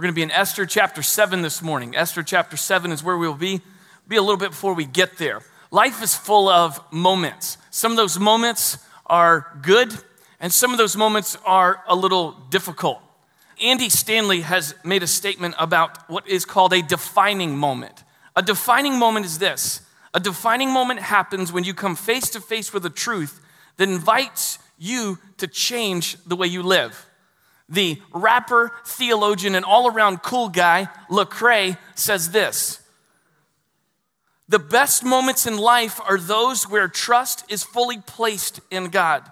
We're going to be in Esther chapter 7 this morning. Esther chapter 7 is where we'll be. Be a little bit before we get there. Life is full of moments. Some of those moments are good, and some of those moments are a little difficult. Andy Stanley has made a statement about what is called a defining moment. A defining moment is this a defining moment happens when you come face to face with a truth that invites you to change the way you live the rapper, theologian, and all around cool guy, Lecrae, says this The best moments in life are those where trust is fully placed in God.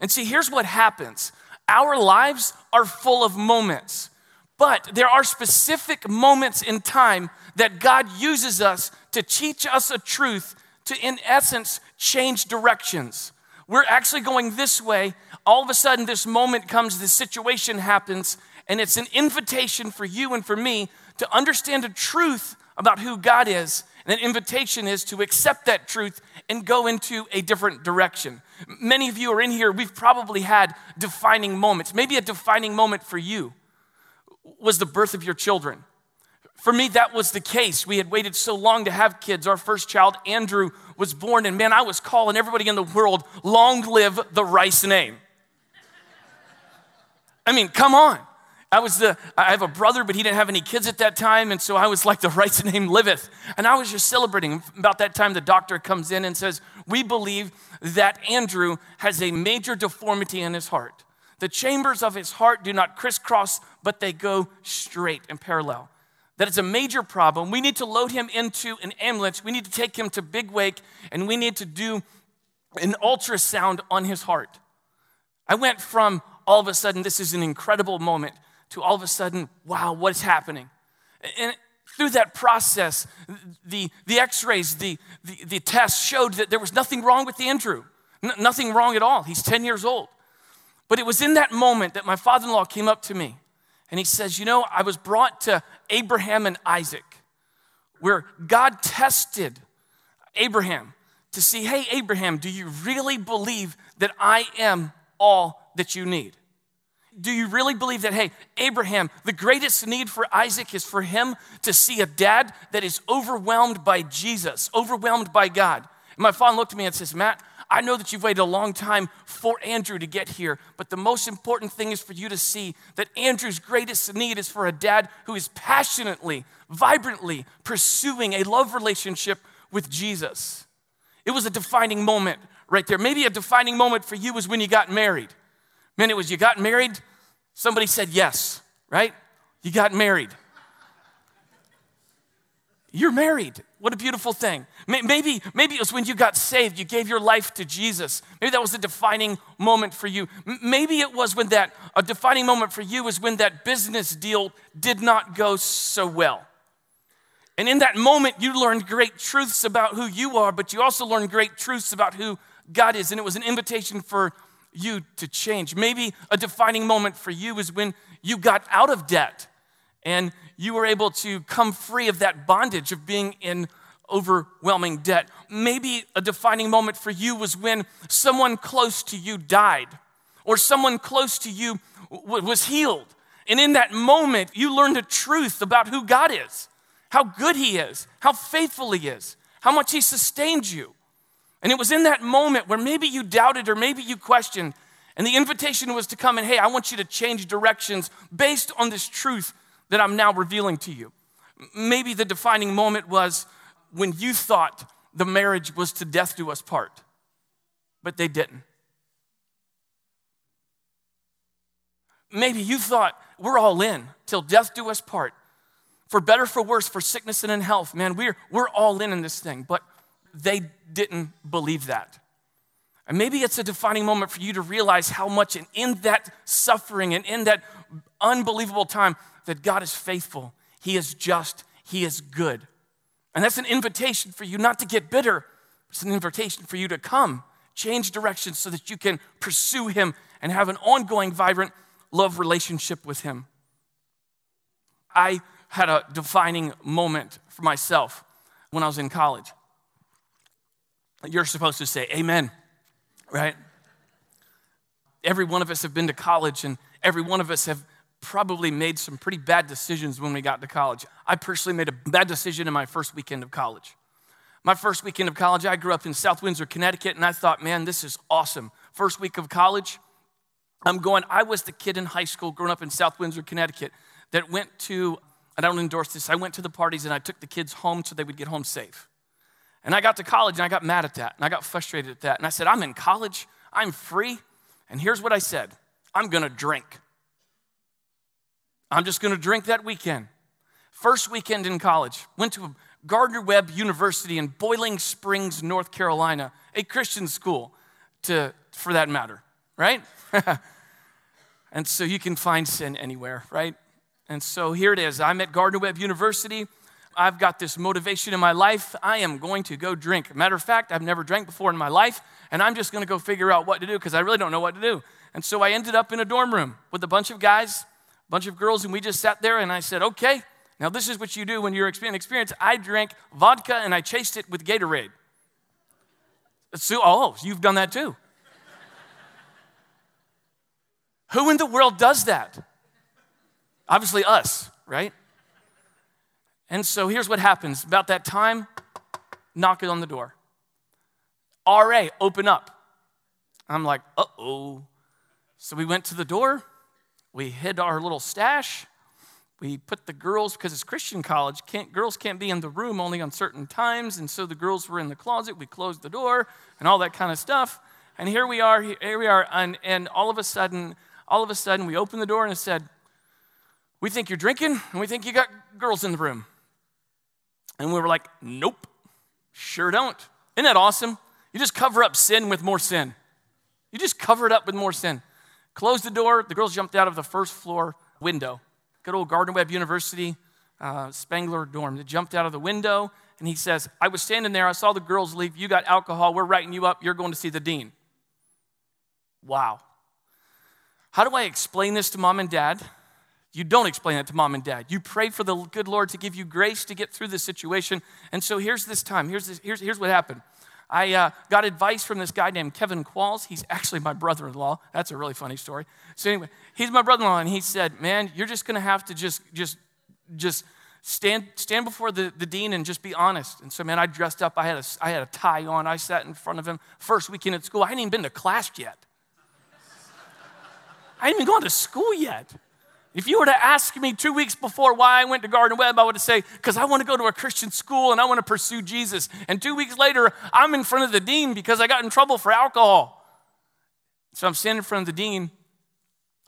And see, here's what happens our lives are full of moments, but there are specific moments in time that God uses us to teach us a truth to, in essence, change directions. We're actually going this way. All of a sudden, this moment comes, this situation happens, and it's an invitation for you and for me to understand a truth about who God is. And an invitation is to accept that truth and go into a different direction. Many of you are in here, we've probably had defining moments. Maybe a defining moment for you was the birth of your children. For me, that was the case. We had waited so long to have kids. Our first child, Andrew, was born, and man, I was calling everybody in the world, long live the Rice name. I mean, come on. I was the, I have a brother, but he didn't have any kids at that time, and so I was like, the Rice name liveth. And I was just celebrating. About that time, the doctor comes in and says, We believe that Andrew has a major deformity in his heart. The chambers of his heart do not crisscross, but they go straight and parallel that it's a major problem. We need to load him into an ambulance. We need to take him to Big Wake and we need to do an ultrasound on his heart. I went from all of a sudden, this is an incredible moment, to all of a sudden, wow, what's happening? And through that process, the, the x rays, the, the, the tests showed that there was nothing wrong with Andrew. N- nothing wrong at all. He's 10 years old. But it was in that moment that my father in law came up to me and he says, You know, I was brought to Abraham and Isaac, where God tested Abraham to see, Hey, Abraham, do you really believe that I am all that you need? Do you really believe that, hey, Abraham, the greatest need for Isaac is for him to see a dad that is overwhelmed by Jesus, overwhelmed by God? And my father looked at me and says, Matt, I know that you've waited a long time for Andrew to get here, but the most important thing is for you to see that Andrew's greatest need is for a dad who is passionately, vibrantly pursuing a love relationship with Jesus. It was a defining moment right there. Maybe a defining moment for you was when you got married. Man, it was you got married, somebody said yes, right? You got married. You're married. What a beautiful thing. Maybe, maybe it was when you got saved, you gave your life to Jesus. Maybe that was a defining moment for you. Maybe it was when that, a defining moment for you was when that business deal did not go so well. And in that moment, you learned great truths about who you are, but you also learned great truths about who God is. And it was an invitation for you to change. Maybe a defining moment for you is when you got out of debt and you were able to come free of that bondage of being in overwhelming debt. Maybe a defining moment for you was when someone close to you died or someone close to you w- was healed. And in that moment, you learned a truth about who God is, how good He is, how faithful He is, how much He sustained you. And it was in that moment where maybe you doubted or maybe you questioned, and the invitation was to come and, hey, I want you to change directions based on this truth that I'm now revealing to you. Maybe the defining moment was when you thought the marriage was to death do us part, but they didn't. Maybe you thought we're all in till death do us part. For better, for worse, for sickness and in health, man, we're, we're all in in this thing. But they didn't believe that. And maybe it's a defining moment for you to realize how much, and in that suffering and in that unbelievable time, that God is faithful, He is just, He is good. And that's an invitation for you not to get bitter, it's an invitation for you to come, change directions so that you can pursue Him and have an ongoing, vibrant love relationship with Him. I had a defining moment for myself when I was in college. You're supposed to say, Amen, right? Every one of us have been to college, and every one of us have probably made some pretty bad decisions when we got to college. I personally made a bad decision in my first weekend of college. My first weekend of college, I grew up in South Windsor, Connecticut, and I thought, man, this is awesome. First week of college, I'm going, I was the kid in high school growing up in South Windsor, Connecticut, that went to, I don't endorse this, I went to the parties and I took the kids home so they would get home safe. And I got to college and I got mad at that and I got frustrated at that. And I said, I'm in college, I'm free. And here's what I said I'm gonna drink. I'm just gonna drink that weekend. First weekend in college, went to Gardner Webb University in Boiling Springs, North Carolina, a Christian school, to, for that matter, right? and so you can find sin anywhere, right? And so here it is. I'm at Gardner Webb University. I've got this motivation in my life. I am going to go drink. Matter of fact, I've never drank before in my life, and I'm just going to go figure out what to do because I really don't know what to do. And so I ended up in a dorm room with a bunch of guys, bunch of girls, and we just sat there and I said, okay, now, this is what you do when you're experiencing experience. I drank vodka and I chased it with Gatorade. So, oh, you've done that too. Who in the world does that? Obviously, us, right? And so here's what happens. About that time, knocking on the door. RA, open up. I'm like, uh oh. So we went to the door, we hid our little stash, we put the girls because it's Christian college. Can't, girls can't be in the room only on certain times, and so the girls were in the closet. We closed the door and all that kind of stuff. And here we are. Here we are. And, and all of a sudden, all of a sudden, we opened the door and it said, "We think you're drinking, and we think you got girls in the room." And we were like, "Nope, sure don't." Isn't that awesome? You just cover up sin with more sin. You just cover it up with more sin. Close the door. The girls jumped out of the first floor window good old Gardner Webb University, uh, Spangler dorm. They jumped out of the window, and he says, I was standing there, I saw the girls leave. You got alcohol, we're writing you up, you're going to see the dean. Wow. How do I explain this to mom and dad? You don't explain it to mom and dad. You pray for the good Lord to give you grace to get through this situation. And so here's this time. Here's, this, here's, here's what happened. I uh, got advice from this guy named Kevin Qualls. He's actually my brother in law. That's a really funny story. So, anyway, he's my brother in law, and he said, Man, you're just going to have to just, just, just stand, stand before the, the dean and just be honest. And so, man, I dressed up. I had, a, I had a tie on. I sat in front of him. First weekend at school, I hadn't even been to class yet. I hadn't even gone to school yet. If you were to ask me two weeks before why I went to Gardner Webb, I would say, because I want to go to a Christian school and I want to pursue Jesus. And two weeks later, I'm in front of the dean because I got in trouble for alcohol. So I'm standing in front of the dean.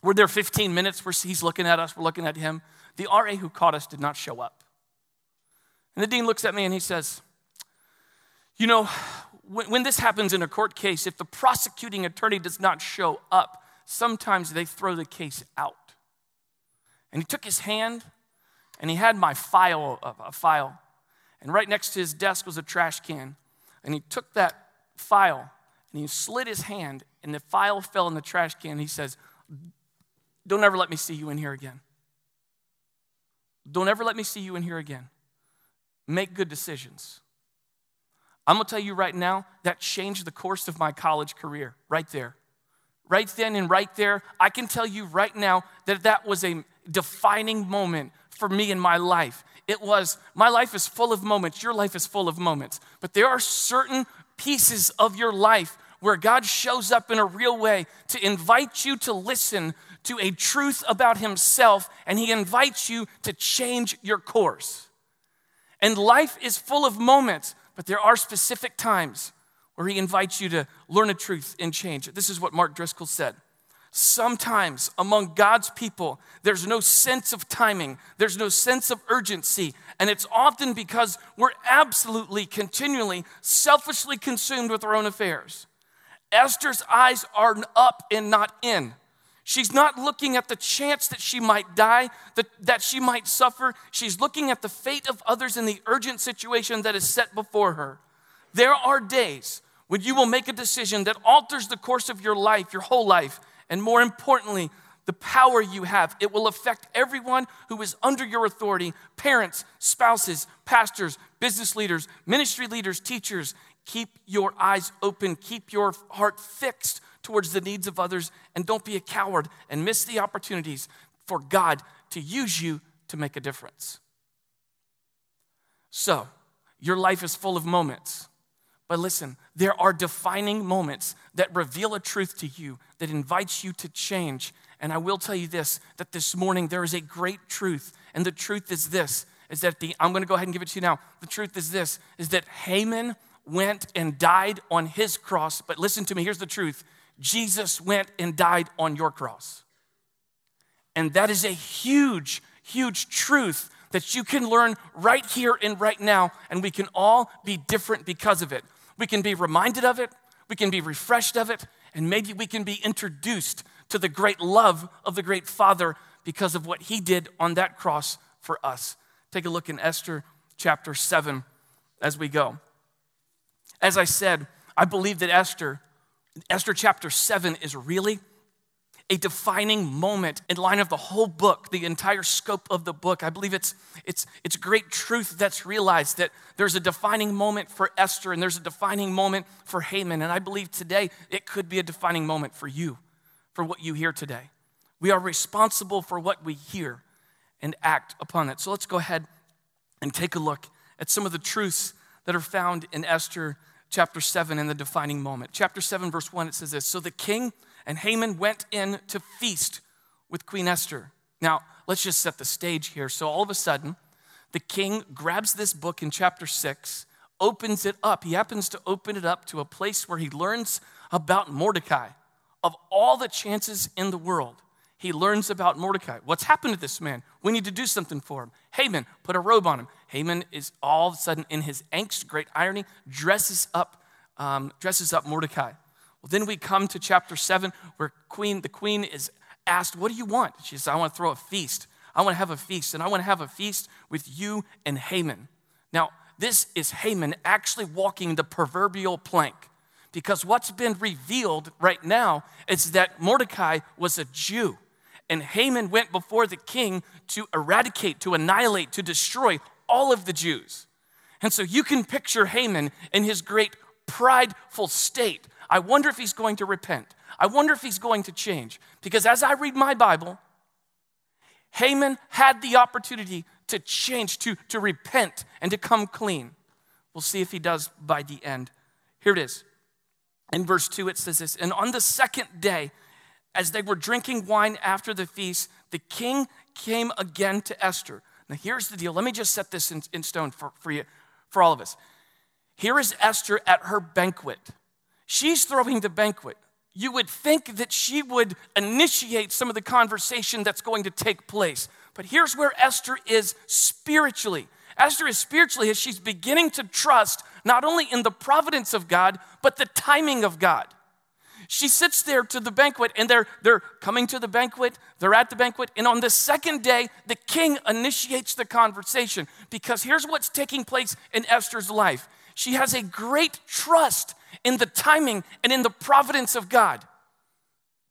We're there 15 minutes. Where he's looking at us, we're looking at him. The RA who caught us did not show up. And the dean looks at me and he says, You know, when, when this happens in a court case, if the prosecuting attorney does not show up, sometimes they throw the case out. And he took his hand and he had my file, uh, a file. And right next to his desk was a trash can. And he took that file and he slid his hand and the file fell in the trash can. He says, Don't ever let me see you in here again. Don't ever let me see you in here again. Make good decisions. I'm gonna tell you right now, that changed the course of my college career, right there. Right then and right there, I can tell you right now that that was a defining moment for me in my life. It was, my life is full of moments, your life is full of moments, but there are certain pieces of your life where God shows up in a real way to invite you to listen to a truth about Himself, and He invites you to change your course. And life is full of moments, but there are specific times where He invites you to learn a truth and change it. This is what Mark Driscoll said. Sometimes among God's people, there's no sense of timing, there's no sense of urgency, and it's often because we're absolutely, continually, selfishly consumed with our own affairs. Esther's eyes are up and not in. She's not looking at the chance that she might die, that, that she might suffer. She's looking at the fate of others in the urgent situation that is set before her. There are days when you will make a decision that alters the course of your life, your whole life, and more importantly, the power you have. It will affect everyone who is under your authority parents, spouses, pastors, business leaders, ministry leaders, teachers. Keep your eyes open, keep your heart fixed towards the needs of others, and don't be a coward and miss the opportunities for God to use you to make a difference. So, your life is full of moments. But listen, there are defining moments that reveal a truth to you that invites you to change. And I will tell you this that this morning there is a great truth. And the truth is this is that the I'm going to go ahead and give it to you now. The truth is this is that Haman went and died on his cross, but listen to me, here's the truth. Jesus went and died on your cross. And that is a huge, huge truth that you can learn right here and right now, and we can all be different because of it. We can be reminded of it, we can be refreshed of it, and maybe we can be introduced to the great love of the great Father because of what he did on that cross for us. Take a look in Esther chapter 7 as we go. As I said, I believe that Esther, Esther chapter 7 is really a defining moment in line of the whole book, the entire scope of the book. I believe it's, it's, it's great truth that's realized that there's a defining moment for Esther and there's a defining moment for Haman. And I believe today it could be a defining moment for you, for what you hear today. We are responsible for what we hear and act upon it. So let's go ahead and take a look at some of the truths that are found in Esther chapter 7 in the defining moment. Chapter 7, verse 1, it says this So the king and Haman went in to feast with Queen Esther. Now, let's just set the stage here. So, all of a sudden, the king grabs this book in chapter 6, opens it up. He happens to open it up to a place where he learns about Mordecai. Of all the chances in the world, he learns about Mordecai. What's happened to this man? We need to do something for him. Haman, put a robe on him. Haman is all of a sudden, in his angst, great irony, dresses up, um, dresses up Mordecai. Well, then we come to chapter seven, where queen, the queen is asked, What do you want? She says, I want to throw a feast. I want to have a feast, and I want to have a feast with you and Haman. Now, this is Haman actually walking the proverbial plank. Because what's been revealed right now is that Mordecai was a Jew. And Haman went before the king to eradicate, to annihilate, to destroy all of the Jews. And so you can picture Haman in his great prideful state. I wonder if he's going to repent. I wonder if he's going to change. Because as I read my Bible, Haman had the opportunity to change, to, to repent, and to come clean. We'll see if he does by the end. Here it is. In verse 2, it says this And on the second day, as they were drinking wine after the feast, the king came again to Esther. Now, here's the deal. Let me just set this in, in stone for, for you, for all of us. Here is Esther at her banquet. She's throwing the banquet. You would think that she would initiate some of the conversation that's going to take place. But here's where Esther is spiritually. Esther is spiritually as she's beginning to trust not only in the providence of God, but the timing of God. She sits there to the banquet and they're, they're coming to the banquet, they're at the banquet, and on the second day, the king initiates the conversation because here's what's taking place in Esther's life. She has a great trust in the timing and in the providence of God.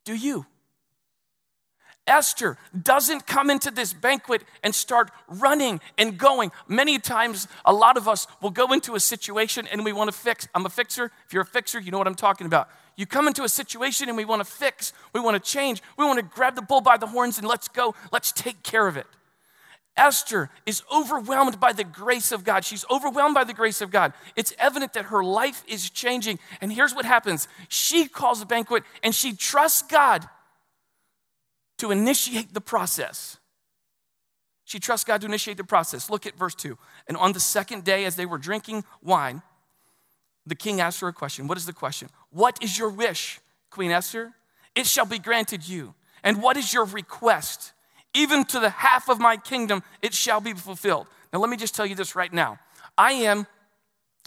Do you? Esther doesn't come into this banquet and start running and going. Many times, a lot of us will go into a situation and we want to fix. I'm a fixer. If you're a fixer, you know what I'm talking about. You come into a situation and we want to fix, we want to change, we want to grab the bull by the horns and let's go, let's take care of it. Esther is overwhelmed by the grace of God. She's overwhelmed by the grace of God. It's evident that her life is changing. And here's what happens she calls a banquet and she trusts God to initiate the process. She trusts God to initiate the process. Look at verse 2. And on the second day, as they were drinking wine, the king asked her a question. What is the question? What is your wish, Queen Esther? It shall be granted you. And what is your request? Even to the half of my kingdom, it shall be fulfilled. Now, let me just tell you this right now. I am,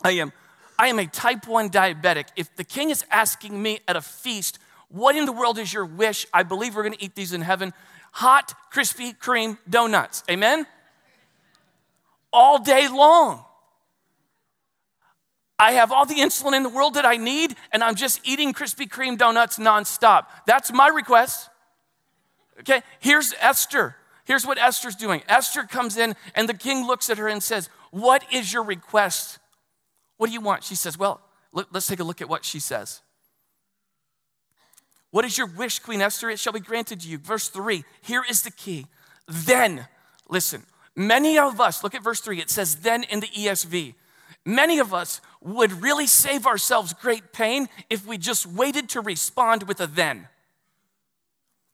I am, I am a type 1 diabetic. If the king is asking me at a feast, what in the world is your wish? I believe we're gonna eat these in heaven. Hot, Krispy Kreme donuts. Amen? All day long. I have all the insulin in the world that I need, and I'm just eating Krispy Kreme donuts nonstop. That's my request. Okay, here's Esther. Here's what Esther's doing. Esther comes in, and the king looks at her and says, What is your request? What do you want? She says, Well, let's take a look at what she says. What is your wish, Queen Esther? It shall be granted to you. Verse 3, here is the key. Then, listen, many of us, look at verse 3, it says then in the ESV. Many of us would really save ourselves great pain if we just waited to respond with a then.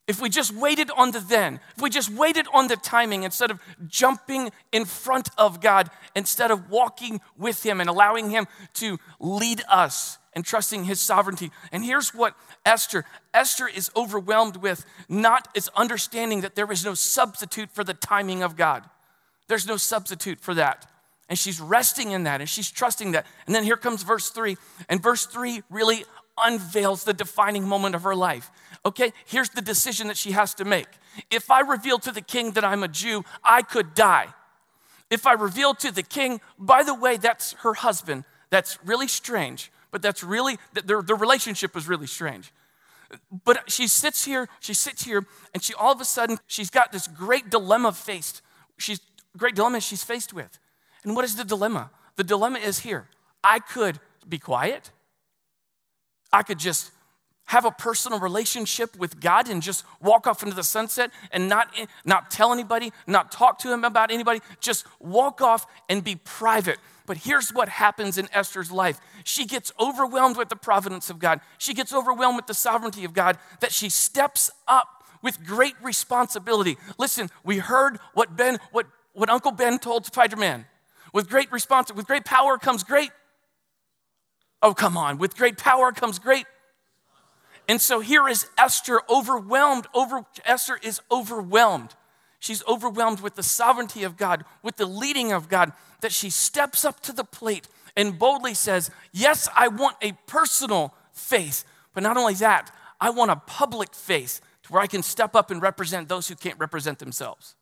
If we just waited on the then, if we just waited on the timing instead of jumping in front of God, instead of walking with Him and allowing Him to lead us and trusting His sovereignty. And here's what Esther Esther is overwhelmed with not is understanding that there is no substitute for the timing of God. There's no substitute for that. And she's resting in that and she's trusting that. And then here comes verse three. And verse three really unveils the defining moment of her life. Okay, here's the decision that she has to make. If I reveal to the king that I'm a Jew, I could die. If I reveal to the king, by the way, that's her husband, that's really strange, but that's really, their, their relationship is really strange. But she sits here, she sits here, and she all of a sudden, she's got this great dilemma faced. She's great dilemma she's faced with. And what is the dilemma? The dilemma is here. I could be quiet. I could just have a personal relationship with God and just walk off into the sunset and not, not tell anybody, not talk to him about anybody, just walk off and be private. But here's what happens in Esther's life she gets overwhelmed with the providence of God, she gets overwhelmed with the sovereignty of God, that she steps up with great responsibility. Listen, we heard what Ben, what, what Uncle Ben told Spider Man. With great response, with great power comes great. Oh, come on. With great power comes great. And so here is Esther overwhelmed. Over, Esther is overwhelmed. She's overwhelmed with the sovereignty of God, with the leading of God, that she steps up to the plate and boldly says, Yes, I want a personal faith. But not only that, I want a public faith to where I can step up and represent those who can't represent themselves.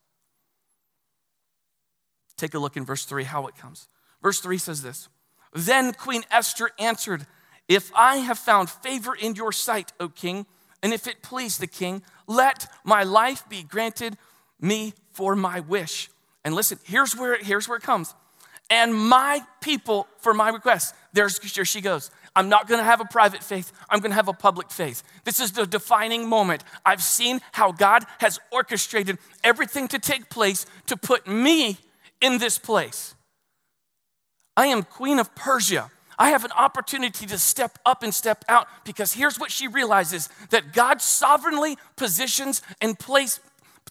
Take a look in verse 3 how it comes. Verse 3 says this Then Queen Esther answered, If I have found favor in your sight, O king, and if it please the king, let my life be granted me for my wish. And listen, here's where, here's where it comes. And my people for my request. There's there she goes. I'm not going to have a private faith. I'm going to have a public faith. This is the defining moment. I've seen how God has orchestrated everything to take place to put me in this place. I am queen of Persia. I have an opportunity to step up and step out because here's what she realizes that God sovereignly positions and place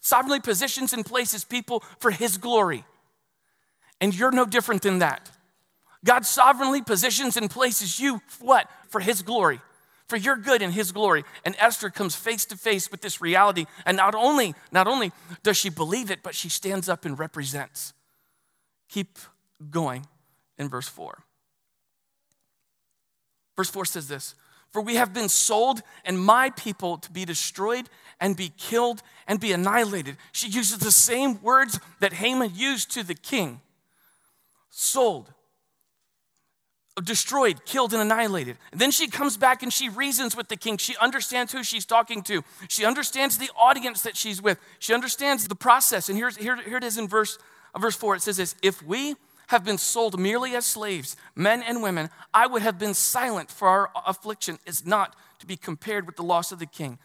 sovereignly positions and places people for his glory. And you're no different than that. God sovereignly positions and places you what? For his glory. For your good and his glory. And Esther comes face to face with this reality. And not only, not only does she believe it, but she stands up and represents. Keep going in verse 4. Verse 4 says this For we have been sold, and my people to be destroyed and be killed and be annihilated. She uses the same words that Haman used to the king sold, destroyed, killed, and annihilated. And then she comes back and she reasons with the king. She understands who she's talking to, she understands the audience that she's with, she understands the process. And here's, here, here it is in verse verse 4, it says this If we have been sold merely as slaves, men and women, I would have been silent, for our affliction is not to be compared with the loss of the king.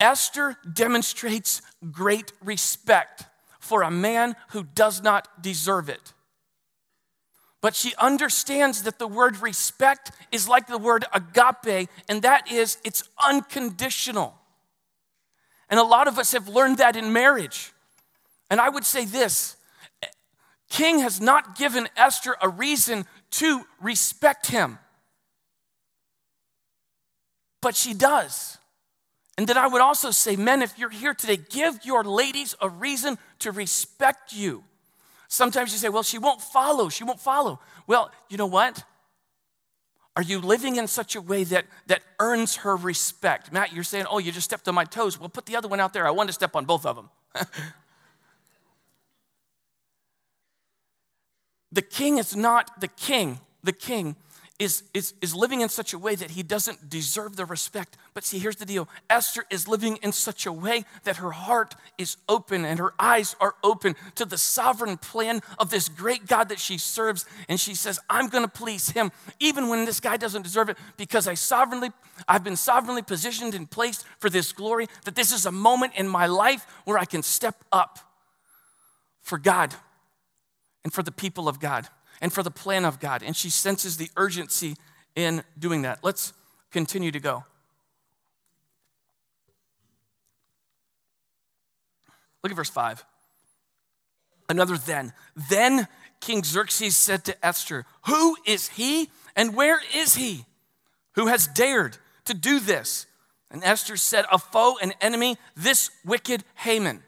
Esther demonstrates great respect for a man who does not deserve it. But she understands that the word respect is like the word agape, and that is it's unconditional. And a lot of us have learned that in marriage. And I would say this King has not given Esther a reason to respect him, but she does. And then I would also say, men, if you're here today, give your ladies a reason to respect you. Sometimes you say, well, she won't follow, she won't follow. Well, you know what? Are you living in such a way that, that earns her respect? Matt, you're saying, oh, you just stepped on my toes. Well, put the other one out there. I want to step on both of them. The king is not the king. The king is, is, is living in such a way that he doesn't deserve the respect. But see, here's the deal Esther is living in such a way that her heart is open and her eyes are open to the sovereign plan of this great God that she serves. And she says, I'm going to please him, even when this guy doesn't deserve it, because I sovereignly, I've been sovereignly positioned and placed for this glory, that this is a moment in my life where I can step up for God and for the people of God and for the plan of God. And she senses the urgency in doing that. Let's continue to go. Look at verse 5. Another then. Then King Xerxes said to Esther, Who is he and where is he who has dared to do this? And Esther said, A foe, an enemy, this wicked Haman.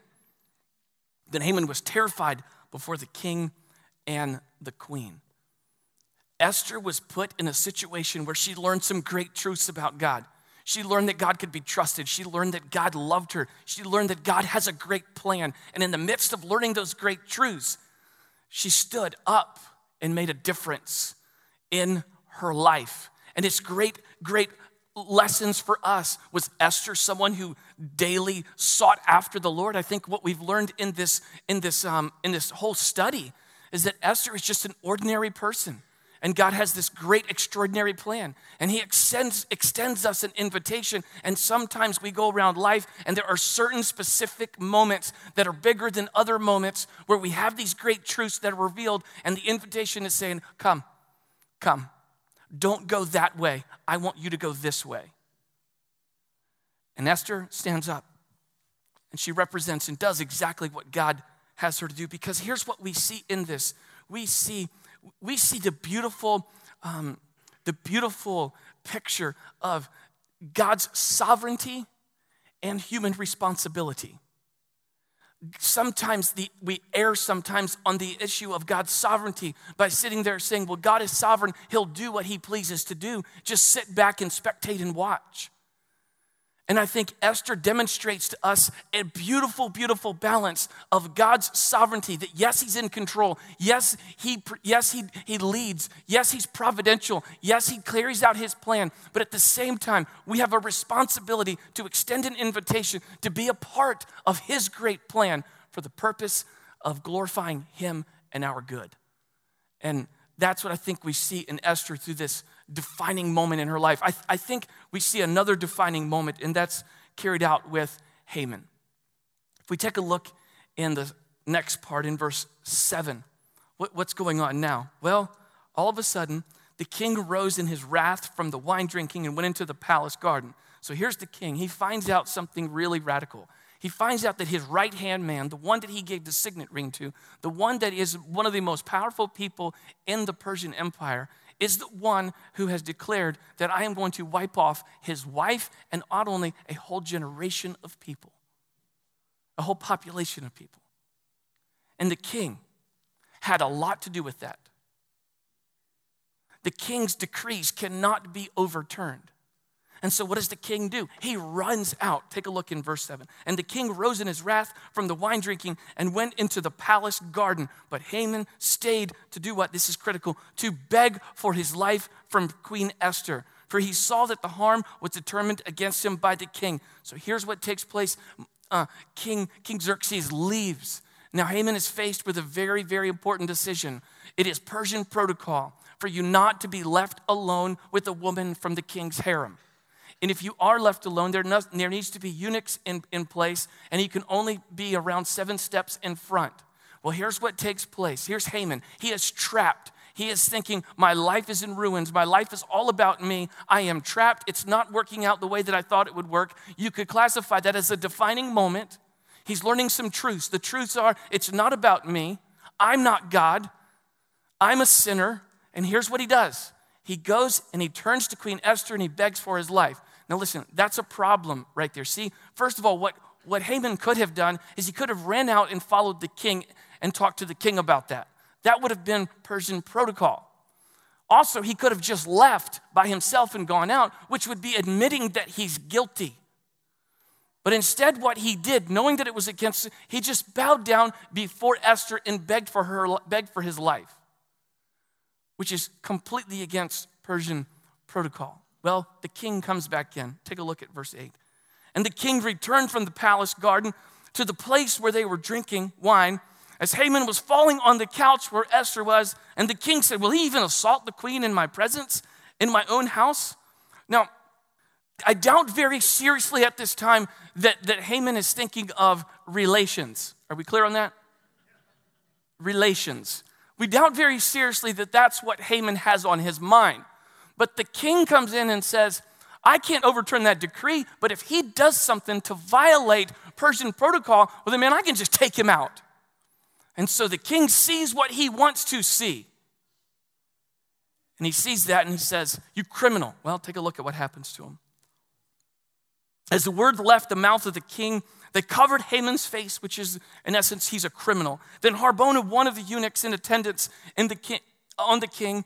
Then Haman was terrified before the king and the queen. Esther was put in a situation where she learned some great truths about God. She learned that God could be trusted. She learned that God loved her. She learned that God has a great plan. And in the midst of learning those great truths, she stood up and made a difference in her life. And it's great, great lessons for us. Was Esther someone who daily sought after the Lord? I think what we've learned in this, in this, um, in this whole study is that Esther is just an ordinary person. And God has this great, extraordinary plan. And He extends, extends us an invitation. And sometimes we go around life, and there are certain specific moments that are bigger than other moments where we have these great truths that are revealed. And the invitation is saying, Come, come. Don't go that way. I want you to go this way. And Esther stands up, and she represents and does exactly what God has her to do. Because here's what we see in this we see, we see the beautiful, um, the beautiful picture of God's sovereignty and human responsibility. Sometimes the, we err sometimes on the issue of God's sovereignty by sitting there saying, Well, God is sovereign, He'll do what He pleases to do. Just sit back and spectate and watch. And I think Esther demonstrates to us a beautiful, beautiful balance of God's sovereignty that yes, He's in control. Yes, He, yes, he, he leads. Yes, He's providential. Yes, He carries out His plan. But at the same time, we have a responsibility to extend an invitation to be a part of His great plan for the purpose of glorifying Him and our good. And that's what I think we see in Esther through this defining moment in her life. I, I think we see another defining moment, and that's carried out with Haman. If we take a look in the next part in verse 7, what, what's going on now? Well, all of a sudden, the king rose in his wrath from the wine drinking and went into the palace garden. So here's the king. He finds out something really radical. He finds out that his right hand man, the one that he gave the signet ring to, the one that is one of the most powerful people in the Persian Empire, is the one who has declared that I am going to wipe off his wife and not only a whole generation of people, a whole population of people. And the king had a lot to do with that. The king's decrees cannot be overturned. And so, what does the king do? He runs out. Take a look in verse 7. And the king rose in his wrath from the wine drinking and went into the palace garden. But Haman stayed to do what? This is critical to beg for his life from Queen Esther. For he saw that the harm was determined against him by the king. So, here's what takes place uh, king, king Xerxes leaves. Now, Haman is faced with a very, very important decision. It is Persian protocol for you not to be left alone with a woman from the king's harem. And if you are left alone, there, no, there needs to be eunuchs in, in place, and he can only be around seven steps in front. Well, here's what takes place. Here's Haman. He is trapped. He is thinking, My life is in ruins. My life is all about me. I am trapped. It's not working out the way that I thought it would work. You could classify that as a defining moment. He's learning some truths. The truths are, it's not about me. I'm not God. I'm a sinner. And here's what he does he goes and he turns to Queen Esther and he begs for his life. Now, listen, that's a problem right there. See, first of all, what, what Haman could have done is he could have ran out and followed the king and talked to the king about that. That would have been Persian protocol. Also, he could have just left by himself and gone out, which would be admitting that he's guilty. But instead, what he did, knowing that it was against, he just bowed down before Esther and begged for her, begged for his life, which is completely against Persian protocol. Well, the king comes back in. Take a look at verse 8. And the king returned from the palace garden to the place where they were drinking wine as Haman was falling on the couch where Esther was. And the king said, Will he even assault the queen in my presence, in my own house? Now, I doubt very seriously at this time that, that Haman is thinking of relations. Are we clear on that? Relations. We doubt very seriously that that's what Haman has on his mind. But the king comes in and says, I can't overturn that decree, but if he does something to violate Persian protocol, well, then, man, I can just take him out. And so the king sees what he wants to see. And he sees that and he says, You criminal. Well, take a look at what happens to him. As the word left the mouth of the king, they covered Haman's face, which is, in essence, he's a criminal. Then Harbona, one of the eunuchs in attendance in the king, on the king,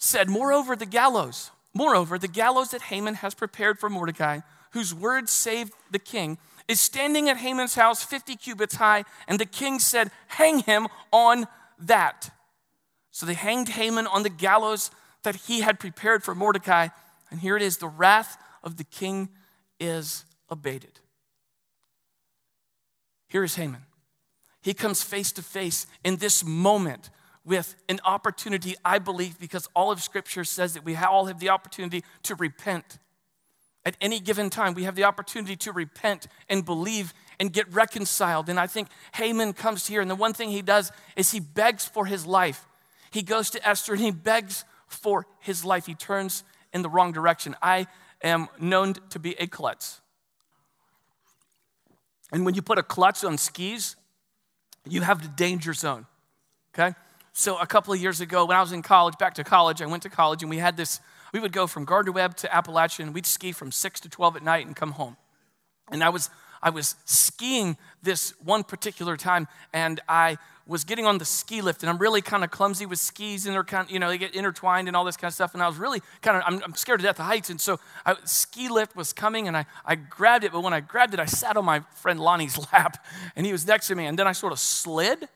said, Moreover, the gallows, moreover, the gallows that Haman has prepared for Mordecai, whose word saved the king, is standing at Haman's house 50 cubits high. And the king said, Hang him on that. So they hanged Haman on the gallows that he had prepared for Mordecai. And here it is the wrath of the king is abated. Here is Haman. He comes face to face in this moment with an opportunity, I believe, because all of Scripture says that we all have the opportunity to repent. At any given time, we have the opportunity to repent and believe and get reconciled. And I think Haman comes here, and the one thing he does is he begs for his life. He goes to Esther and he begs for his life. He turns in the wrong direction. I am known to be a klutz. And when you put a klutz on skis, you have the danger zone, okay? So a couple of years ago, when I was in college, back to college, I went to college and we had this, we would go from Gardner Webb to Appalachian. We'd ski from 6 to 12 at night and come home. And I was, I was skiing this one particular time and I was getting on the ski lift, and I'm really kind of clumsy with skis, and they're kind you know, they get intertwined and all this kind of stuff. And I was really kind of, I'm, I'm scared to death of heights. And so, I, ski lift was coming, and I, I grabbed it, but when I grabbed it, I sat on my friend Lonnie's lap, and he was next to me. And then I sort of slid,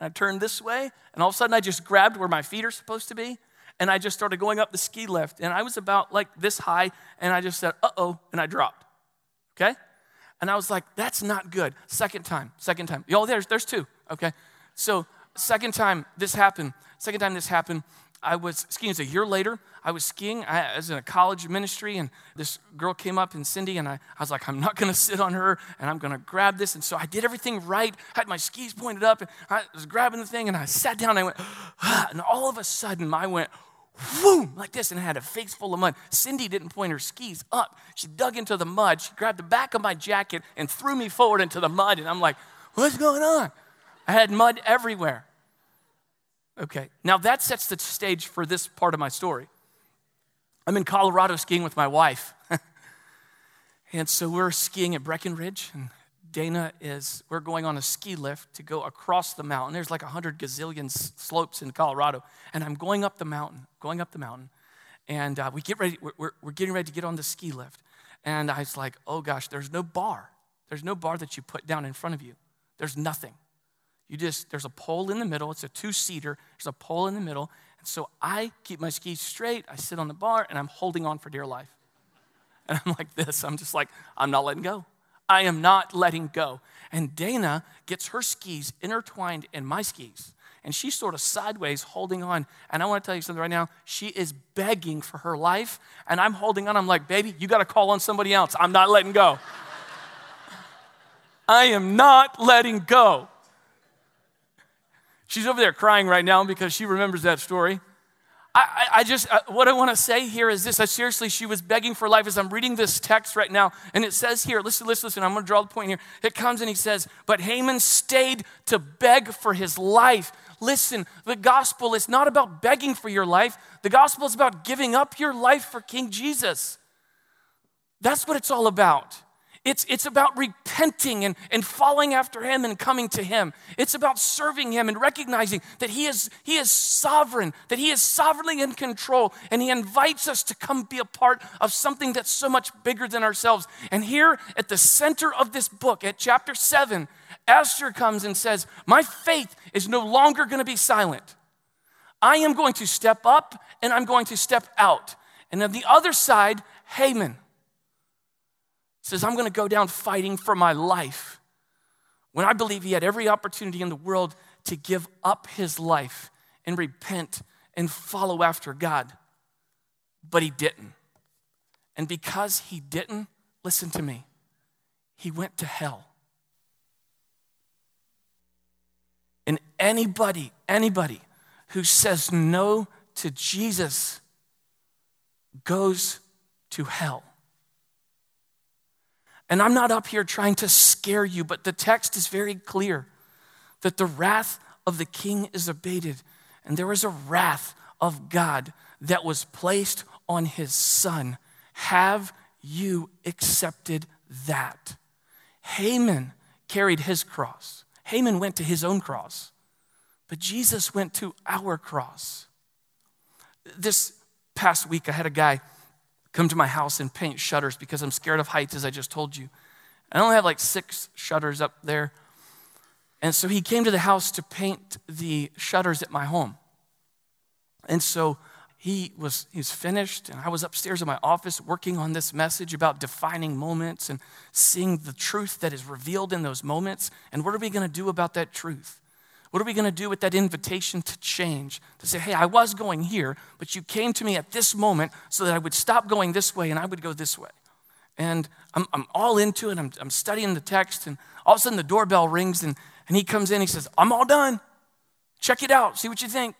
I turned this way, and all of a sudden, I just grabbed where my feet are supposed to be, and I just started going up the ski lift. And I was about like this high, and I just said, uh oh, and I dropped. Okay? And I was like, that's not good. Second time, second time. Y'all, there's, there's two, okay? So, second time this happened, second time this happened, I was skiing. A year later. I was skiing. I was in a college ministry, and this girl came up, and Cindy, and I, I was like, I'm not going to sit on her, and I'm going to grab this. And so I did everything right. I had my skis pointed up, and I was grabbing the thing, and I sat down, and I went, ah, and all of a sudden, I went, boom, like this, and I had a face full of mud. Cindy didn't point her skis up. She dug into the mud. She grabbed the back of my jacket and threw me forward into the mud, and I'm like, what's going on? I had mud everywhere. Okay, now that sets the stage for this part of my story. I'm in Colorado skiing with my wife. and so we're skiing at Breckenridge, and Dana is, we're going on a ski lift to go across the mountain. There's like 100 gazillion slopes in Colorado. And I'm going up the mountain, going up the mountain. And uh, we get ready, we're, we're getting ready to get on the ski lift. And I was like, oh gosh, there's no bar. There's no bar that you put down in front of you. There's nothing. You just, there's a pole in the middle. It's a two seater. There's a pole in the middle. And so I keep my skis straight. I sit on the bar and I'm holding on for dear life. And I'm like this. I'm just like, I'm not letting go. I am not letting go. And Dana gets her skis intertwined in my skis. And she's sort of sideways holding on. And I want to tell you something right now. She is begging for her life. And I'm holding on. I'm like, baby, you got to call on somebody else. I'm not letting go. I am not letting go. She's over there crying right now because she remembers that story. I, I, I just, uh, what I want to say here is this. I seriously, she was begging for life as I'm reading this text right now. And it says here, listen, listen, listen, I'm going to draw the point here. It comes and he says, But Haman stayed to beg for his life. Listen, the gospel is not about begging for your life, the gospel is about giving up your life for King Jesus. That's what it's all about. It's, it's about repenting and, and following after Him and coming to Him. It's about serving Him and recognizing that He is, he is sovereign, that He is sovereignly in control, and He invites us to come be a part of something that's so much bigger than ourselves. And here at the center of this book, at chapter 7, Esther comes and says, My faith is no longer going to be silent. I am going to step up and I'm going to step out. And on the other side, Haman says, I'm going to go down fighting for my life. When I believe he had every opportunity in the world to give up his life and repent and follow after God, but he didn't. And because he didn't, listen to me, he went to hell. And anybody, anybody who says no to Jesus goes to hell. And I'm not up here trying to scare you, but the text is very clear that the wrath of the king is abated. And there is a wrath of God that was placed on his son. Have you accepted that? Haman carried his cross. Haman went to his own cross, but Jesus went to our cross. This past week, I had a guy come to my house and paint shutters because I'm scared of heights, as I just told you. I only have like six shutters up there. And so he came to the house to paint the shutters at my home. And so he was, he was finished, and I was upstairs in my office working on this message about defining moments and seeing the truth that is revealed in those moments. And what are we going to do about that truth? What are we going to do with that invitation to change? To say, hey, I was going here, but you came to me at this moment so that I would stop going this way and I would go this way. And I'm, I'm all into it. I'm, I'm studying the text, and all of a sudden the doorbell rings, and, and he comes in. He says, I'm all done. Check it out. See what you think.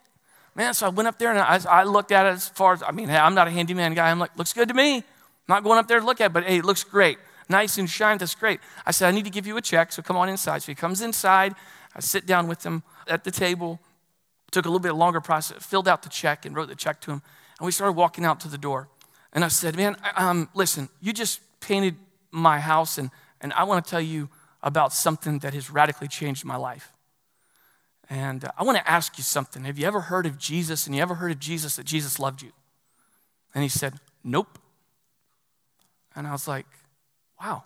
Man, so I went up there and I, I looked at it as far as, I mean, hey, I'm not a handyman guy. I'm like, looks good to me. I'm not going up there to look at it, but hey, it looks great. Nice and shiny. That's great. I said, I need to give you a check, so come on inside. So he comes inside. I sit down with him at the table. Took a little bit longer process, filled out the check and wrote the check to him. And we started walking out to the door. And I said, Man, um, listen, you just painted my house, and, and I want to tell you about something that has radically changed my life. And uh, I want to ask you something. Have you ever heard of Jesus? And you ever heard of Jesus that Jesus loved you? And he said, Nope. And I was like, Wow.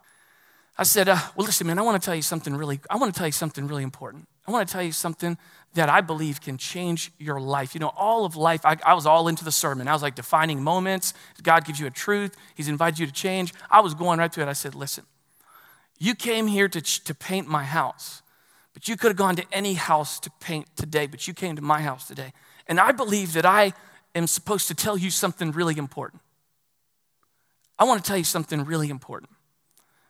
I said, uh, Well, listen, man, I want to tell you something really, I want to tell you something really important. I want to tell you something that I believe can change your life. You know, all of life, I, I, was all into the sermon. I was like defining moments. God gives you a truth, He's invited you to change. I was going right to it. I said, Listen, you came here to, to paint my house, but you could have gone to any house to paint today, but you came to my house today. And I believe that I am supposed to tell you something really important. I want to tell you something really important.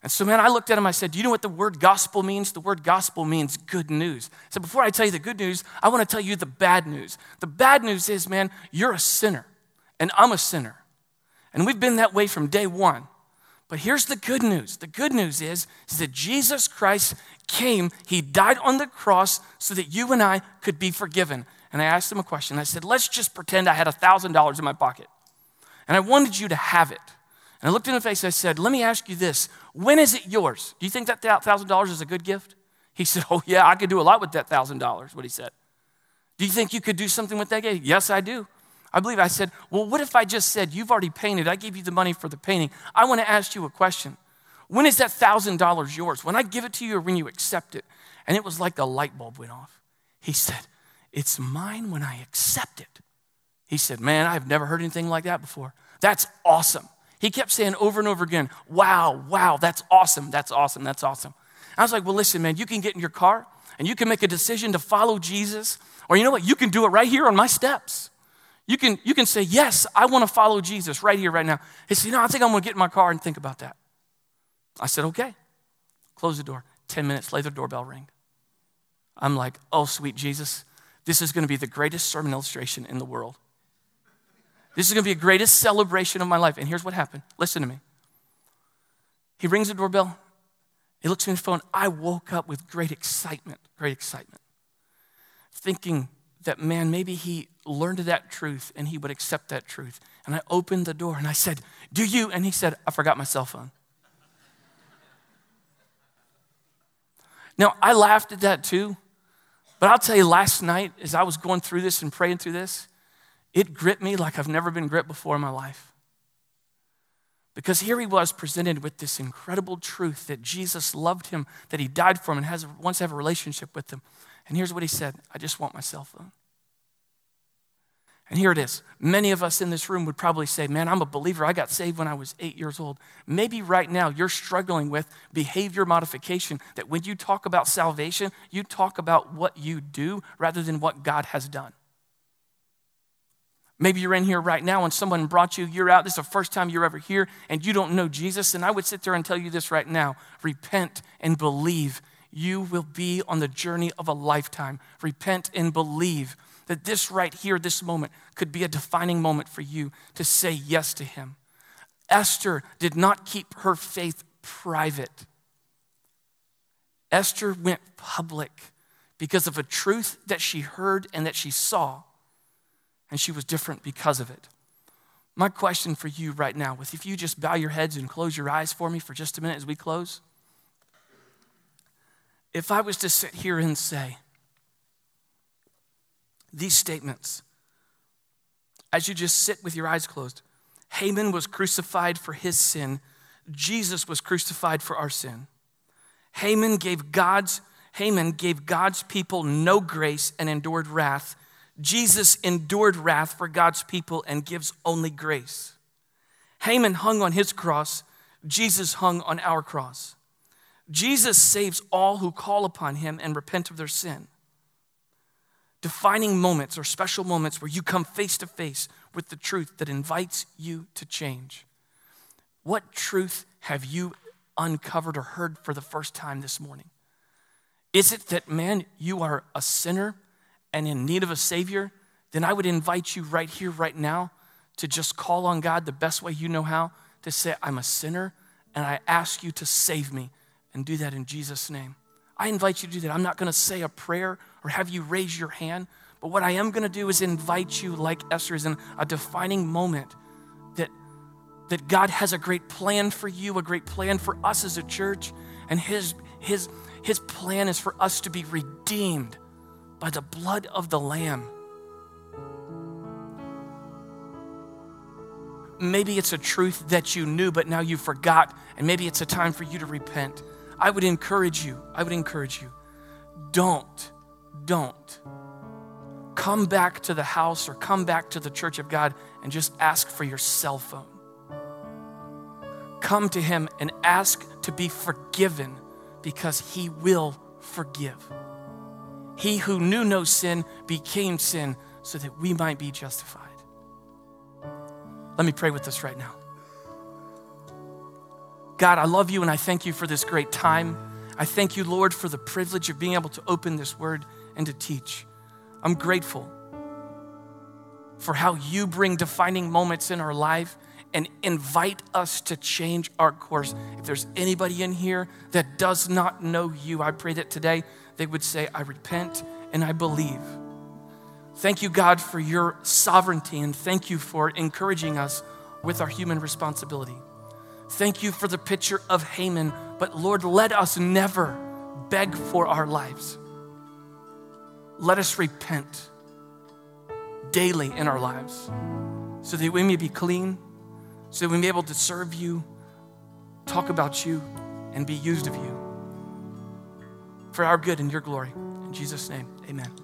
And so, man, I looked at him, I said, Do you know what the word gospel means? The word gospel means good news. So, before I tell you the good news, I want to tell you the bad news. The bad news is, man, you're a sinner, and I'm a sinner. And we've been that way from day one. But here's the good news the good news is, is that Jesus Christ came, He died on the cross so that you and I could be forgiven. And I asked him a question. I said, Let's just pretend I had $1,000 in my pocket, and I wanted you to have it. And I looked in the face and I said, Let me ask you this. When is it yours? Do you think that $1,000 is a good gift? He said, Oh, yeah, I could do a lot with that $1,000, what he said. Do you think you could do something with that gift? Yes, I do. I believe I said, Well, what if I just said, You've already painted, I gave you the money for the painting. I want to ask you a question. When is that $1,000 yours? When I give it to you or when you accept it? And it was like the light bulb went off. He said, It's mine when I accept it. He said, Man, I've never heard anything like that before. That's awesome. He kept saying over and over again, Wow, wow, that's awesome, that's awesome, that's awesome. I was like, Well, listen, man, you can get in your car and you can make a decision to follow Jesus, or you know what? You can do it right here on my steps. You can, you can say, Yes, I want to follow Jesus right here, right now. He said, No, I think I'm going to get in my car and think about that. I said, Okay. Close the door. 10 minutes later, the doorbell ring. I'm like, Oh, sweet Jesus, this is going to be the greatest sermon illustration in the world. This is going to be the greatest celebration of my life. And here's what happened. Listen to me. He rings the doorbell. He looks at his phone. I woke up with great excitement, great excitement, thinking that, man, maybe he learned that truth and he would accept that truth. And I opened the door and I said, Do you? And he said, I forgot my cell phone. now, I laughed at that too. But I'll tell you, last night, as I was going through this and praying through this, it gripped me like I've never been gripped before in my life. Because here he was presented with this incredible truth that Jesus loved him, that he died for him, and has, wants to have a relationship with him. And here's what he said I just want my cell phone. And here it is. Many of us in this room would probably say, Man, I'm a believer. I got saved when I was eight years old. Maybe right now you're struggling with behavior modification, that when you talk about salvation, you talk about what you do rather than what God has done. Maybe you're in here right now and someone brought you, you're out, this is the first time you're ever here, and you don't know Jesus. And I would sit there and tell you this right now repent and believe. You will be on the journey of a lifetime. Repent and believe that this right here, this moment, could be a defining moment for you to say yes to Him. Esther did not keep her faith private, Esther went public because of a truth that she heard and that she saw, and she was different because of it. My question for you right now is if you just bow your heads and close your eyes for me for just a minute as we close. If I was to sit here and say, these statements as you just sit with your eyes closed. Haman was crucified for his sin. Jesus was crucified for our sin. Haman gave God's Haman gave God's people no grace and endured wrath. Jesus endured wrath for God's people and gives only grace. Haman hung on his cross, Jesus hung on our cross. Jesus saves all who call upon him and repent of their sin defining moments or special moments where you come face to face with the truth that invites you to change. What truth have you uncovered or heard for the first time this morning? Is it that, man, you are a sinner and in need of a Savior? Then I would invite you right here, right now, to just call on God the best way you know how to say, I'm a sinner and I ask you to save me. And do that in Jesus' name. I invite you to do that. I'm not going to say a prayer or have you raise your hand, but what I am going to do is invite you, like Esther, is in a defining moment that, that God has a great plan for you, a great plan for us as a church, and his, his, his plan is for us to be redeemed by the blood of the Lamb. Maybe it's a truth that you knew, but now you forgot, and maybe it's a time for you to repent. I would encourage you, I would encourage you, don't, don't come back to the house or come back to the church of God and just ask for your cell phone. Come to Him and ask to be forgiven because He will forgive. He who knew no sin became sin so that we might be justified. Let me pray with us right now. God, I love you and I thank you for this great time. I thank you, Lord, for the privilege of being able to open this word and to teach. I'm grateful for how you bring defining moments in our life and invite us to change our course. If there's anybody in here that does not know you, I pray that today they would say, I repent and I believe. Thank you, God, for your sovereignty, and thank you for encouraging us with our human responsibility. Thank you for the picture of Haman, but Lord, let us never beg for our lives. Let us repent daily in our lives so that we may be clean, so that we may be able to serve you, talk about you, and be used of you for our good and your glory. In Jesus' name, amen.